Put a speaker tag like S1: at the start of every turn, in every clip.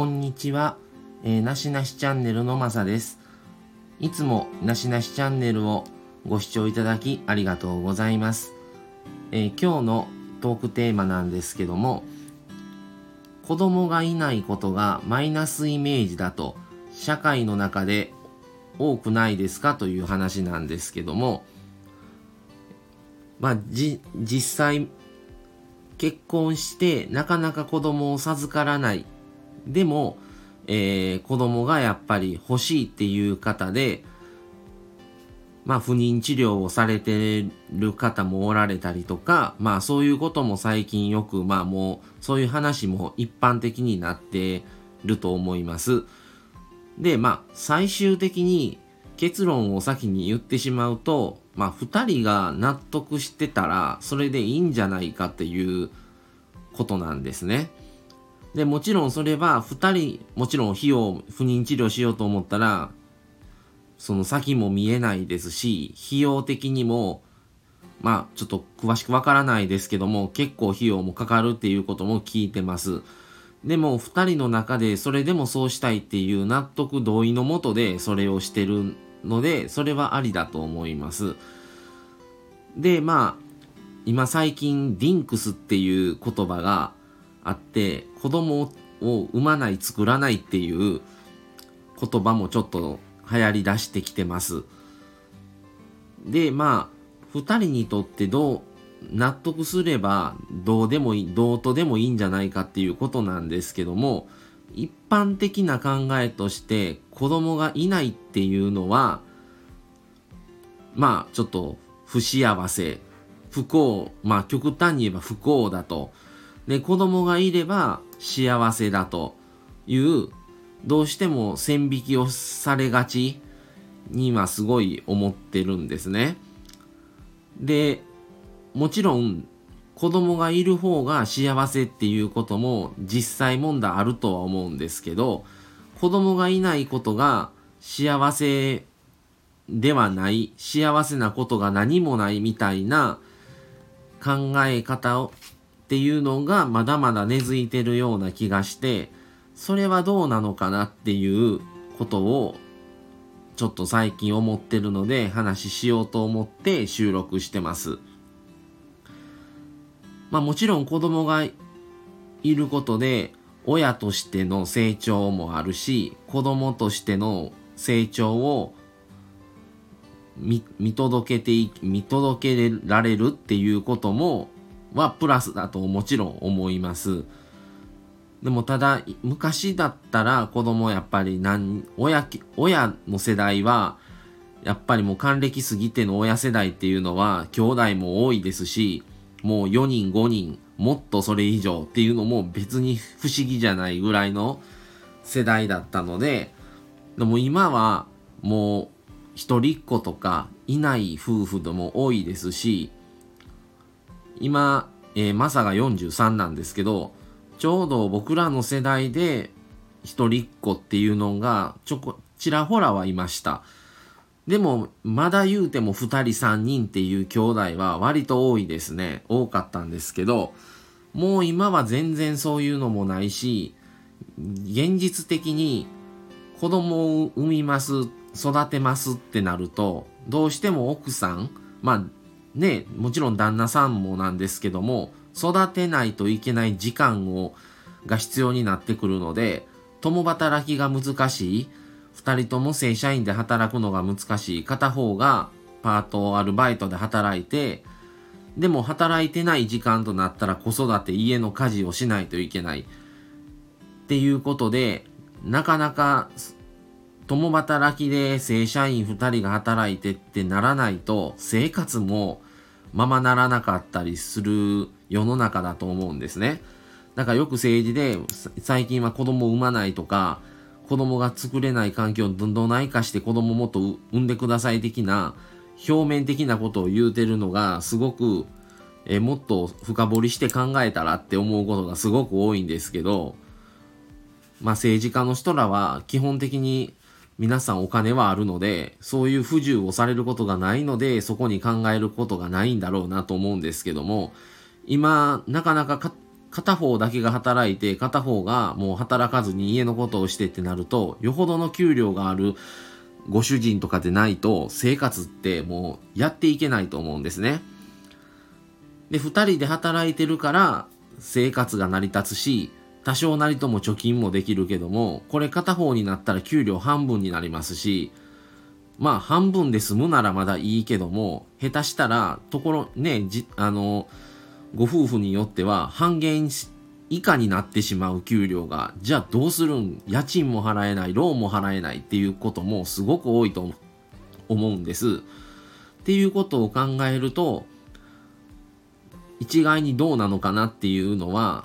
S1: こんにちは、えー、なしなしチャンネルのまさです。いつもなしなしチャンネルをご視聴いただきありがとうございます。えー、今日のトークテーマなんですけども、子供がいないことがマイナスイメージだと社会の中で多くないですか？という話なんですけども、まあ、じ、実際結婚してなかなか子供を授からない。でも、えー、子供がやっぱり欲しいっていう方で、まあ不妊治療をされてる方もおられたりとか、まあそういうことも最近よく、まあもうそういう話も一般的になってると思います。で、まあ最終的に結論を先に言ってしまうと、まあ、2人が納得してたらそれでいいんじゃないかっていうことなんですね。でもちろんそれは2人もちろん費用不妊治療しようと思ったらその先も見えないですし費用的にもまあちょっと詳しくわからないですけども結構費用もかかるっていうことも聞いてます。でも2人の中でそれでもそうしたいっていう納得同意のもとでそれをしてるので、それはありだと思います。で、まあ、今最近、ディンクスっていう言葉があって、子供を産まない、作らないっていう言葉もちょっと流行り出してきてます。で、まあ、二人にとってどう、納得すればどうでもいい、どうとでもいいんじゃないかっていうことなんですけども、一般的な考えとして子供がいないっていうのはまあちょっと不幸せ不幸まあ極端に言えば不幸だとで子供がいれば幸せだというどうしても線引きをされがちにはすごい思ってるんですね。でもちろん子供がいる方が幸せっていうことも実際問題あるとは思うんですけど子供がいないことが幸せではない幸せなことが何もないみたいな考え方をっていうのがまだまだ根付いてるような気がしてそれはどうなのかなっていうことをちょっと最近思ってるので話しようと思って収録してます。まあもちろん子供がいることで親としての成長もあるし子供としての成長を見届けて見届けられるっていうこともはプラスだともちろん思います。でもただ昔だったら子供やっぱり何親親の世代はやっぱりもう還暦過ぎての親世代っていうのは兄弟も多いですしもう4人5人もっとそれ以上っていうのも別に不思議じゃないぐらいの世代だったのででも今はもう一人っ子とかいない夫婦でも多いですし今、えー、マサが43なんですけどちょうど僕らの世代で一人っ子っていうのがちょこちらほらはいました。でも、まだ言うても2人3人っていう兄弟は割と多いですね。多かったんですけど、もう今は全然そういうのもないし、現実的に子供を産みます、育てますってなると、どうしても奥さん、まあね、もちろん旦那さんもなんですけども、育てないといけない時間を、が必要になってくるので、共働きが難しい。2人とも正社員で働くのが難しい片方がパートアルバイトで働いてでも働いてない時間となったら子育て家の家事をしないといけないっていうことでなかなか共働きで正社員2人が働いてってならないと生活もままならなかったりする世の中だと思うんですね。だからよく政治で最近は子供を産まないとか子供が作れない環境をどんどんないかして子供もっと産んでください的な表面的なことを言うてるのがすごくえもっと深掘りして考えたらって思うことがすごく多いんですけどまあ政治家の人らは基本的に皆さんお金はあるのでそういう不自由をされることがないのでそこに考えることがないんだろうなと思うんですけども今なかなか片方だけが働いて片方がもう働かずに家のことをしてってなるとよほどの給料があるご主人とかでないと生活ってもうやっていけないと思うんですね。で、2人で働いてるから生活が成り立つし、多少なりとも貯金もできるけども、これ片方になったら給料半分になりますし、まあ半分で済むならまだいいけども、下手したら、ところ、ね、じ、あの、ご夫婦によっては半減以下になってしまう給料が、じゃあどうするん？家賃も払えない、ローンも払えないっていうこともすごく多いと思うんです。っていうことを考えると、一概にどうなのかなっていうのは、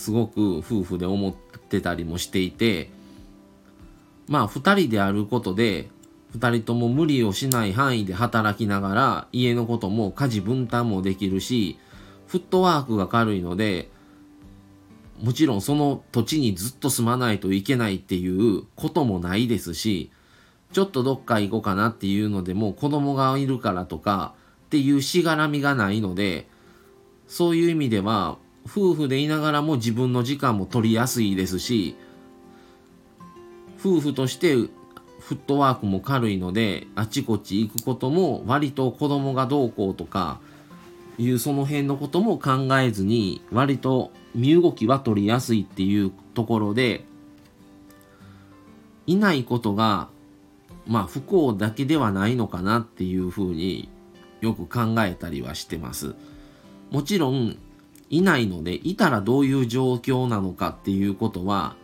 S1: すごく夫婦で思ってたりもしていて、まあ二人であることで、二人とも無理をしない範囲で働きながら、家のことも家事分担もできるし、フットワークが軽いので、もちろんその土地にずっと住まないといけないっていうこともないですし、ちょっとどっか行こうかなっていうのでも子供がいるからとかっていうしがらみがないので、そういう意味では夫婦でいながらも自分の時間も取りやすいですし、夫婦としてフットワークも軽いので、あちこち行くことも割と子供がどうこうとかいうその辺のことも考えずに割と身動きは取りやすいっていうところでいないことがまあ不幸だけではないのかなっていうふうによく考えたりはしてます。もちろんいないのでいたらどういう状況なのかっていうことは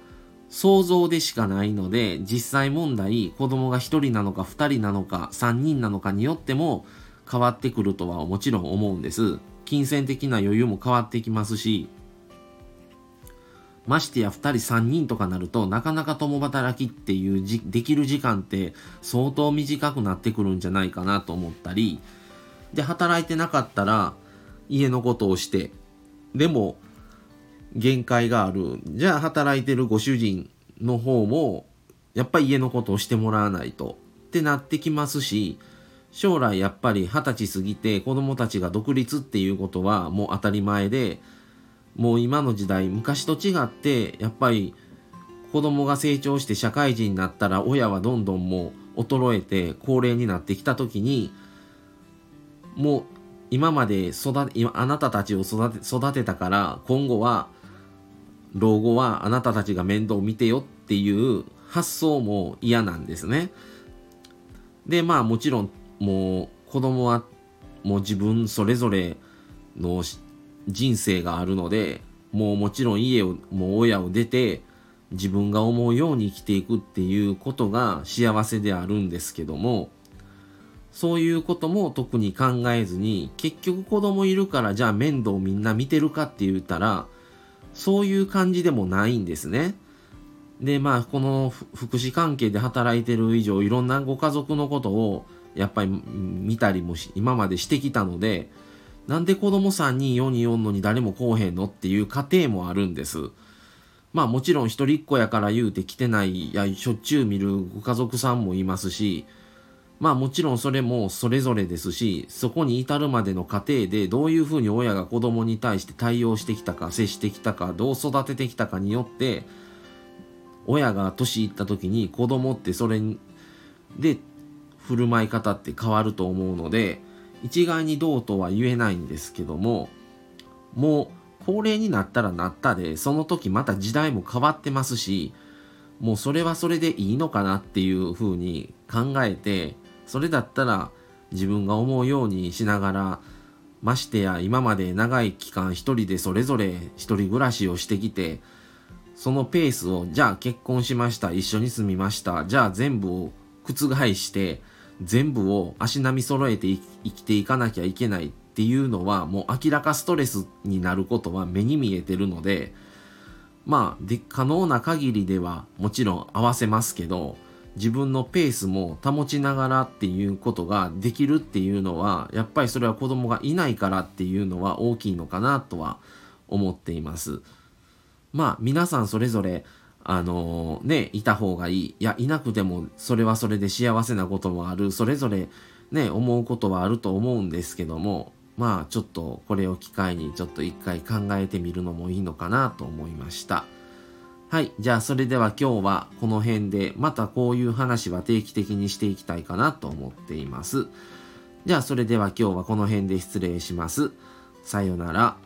S1: 想像でしかないので実際問題子供が1人なのか2人なのか3人なのかによっても変わってくるとはもちろん思うんです。金銭的な余裕も変わってきますしましてや2人3人とかなるとなかなか共働きっていうじできる時間って相当短くなってくるんじゃないかなと思ったりで働いてなかったら家のことをしてでも限界がある。じゃあ働いてるご主人の方もやっぱり家のことをしてもらわないとってなってきますし将来やっぱり二十歳過ぎて子供たちが独立っていうことはもう当たり前でもう今の時代昔と違ってやっぱり子供が成長して社会人になったら親はどんどんもう衰えて高齢になってきた時にもう今まで育てあなたたちを育て育てたから今後は老後はあなたたちが面倒を見てよっていう発想も嫌なんですね。でまあもちろんもう子供はもう自分それぞれの人生があるのでもうもちろん家をもう親を出て自分が思うように生きていくっていうことが幸せであるんですけどもそういうことも特に考えずに結局子供いるからじゃあ面倒みんな見てるかって言ったらそういう感じでもないんですね。でまあこの福祉関係で働いてる以上いろんなご家族のことをやっぱり見たりもし今までしてきたのでなんで子供3人4人おんのに誰も来おへんのっていう家庭もあるんです。まあもちろん一人っ子やから言うて来てないやしょっちゅう見るご家族さんもいますしまあもちろんそれもそれぞれですしそこに至るまでの過程でどういうふうに親が子供に対して対応してきたか接してきたかどう育ててきたかによって親が年いった時に子供ってそれで振る舞い方って変わると思うので一概にどうとは言えないんですけどももう高齢になったらなったでその時また時代も変わってますしもうそれはそれでいいのかなっていうふうに考えてそれだったら自分が思うようにしながらましてや今まで長い期間一人でそれぞれ一人暮らしをしてきてそのペースをじゃあ結婚しました一緒に住みましたじゃあ全部を覆して全部を足並み揃えて生きていかなきゃいけないっていうのはもう明らかストレスになることは目に見えてるのでまあで可能な限りではもちろん合わせますけど自分のペースも保ちながらっていうことができるっていうのはやっぱりそれは子供がいないからっていうのは大きいのかなとは思っています。まあ皆さんそれぞれあのね、いた方がいい。いや、いなくても、それはそれで幸せなこともある。それぞれ、ね、思うことはあると思うんですけども、まあちょっとこれを機会にちょっと一回考えてみるのもいいのかなと思いました。はい。じゃあそれでは今日はこの辺でまたこういう話は定期的にしていきたいかなと思っています。じゃあそれでは今日はこの辺で失礼します。さよなら。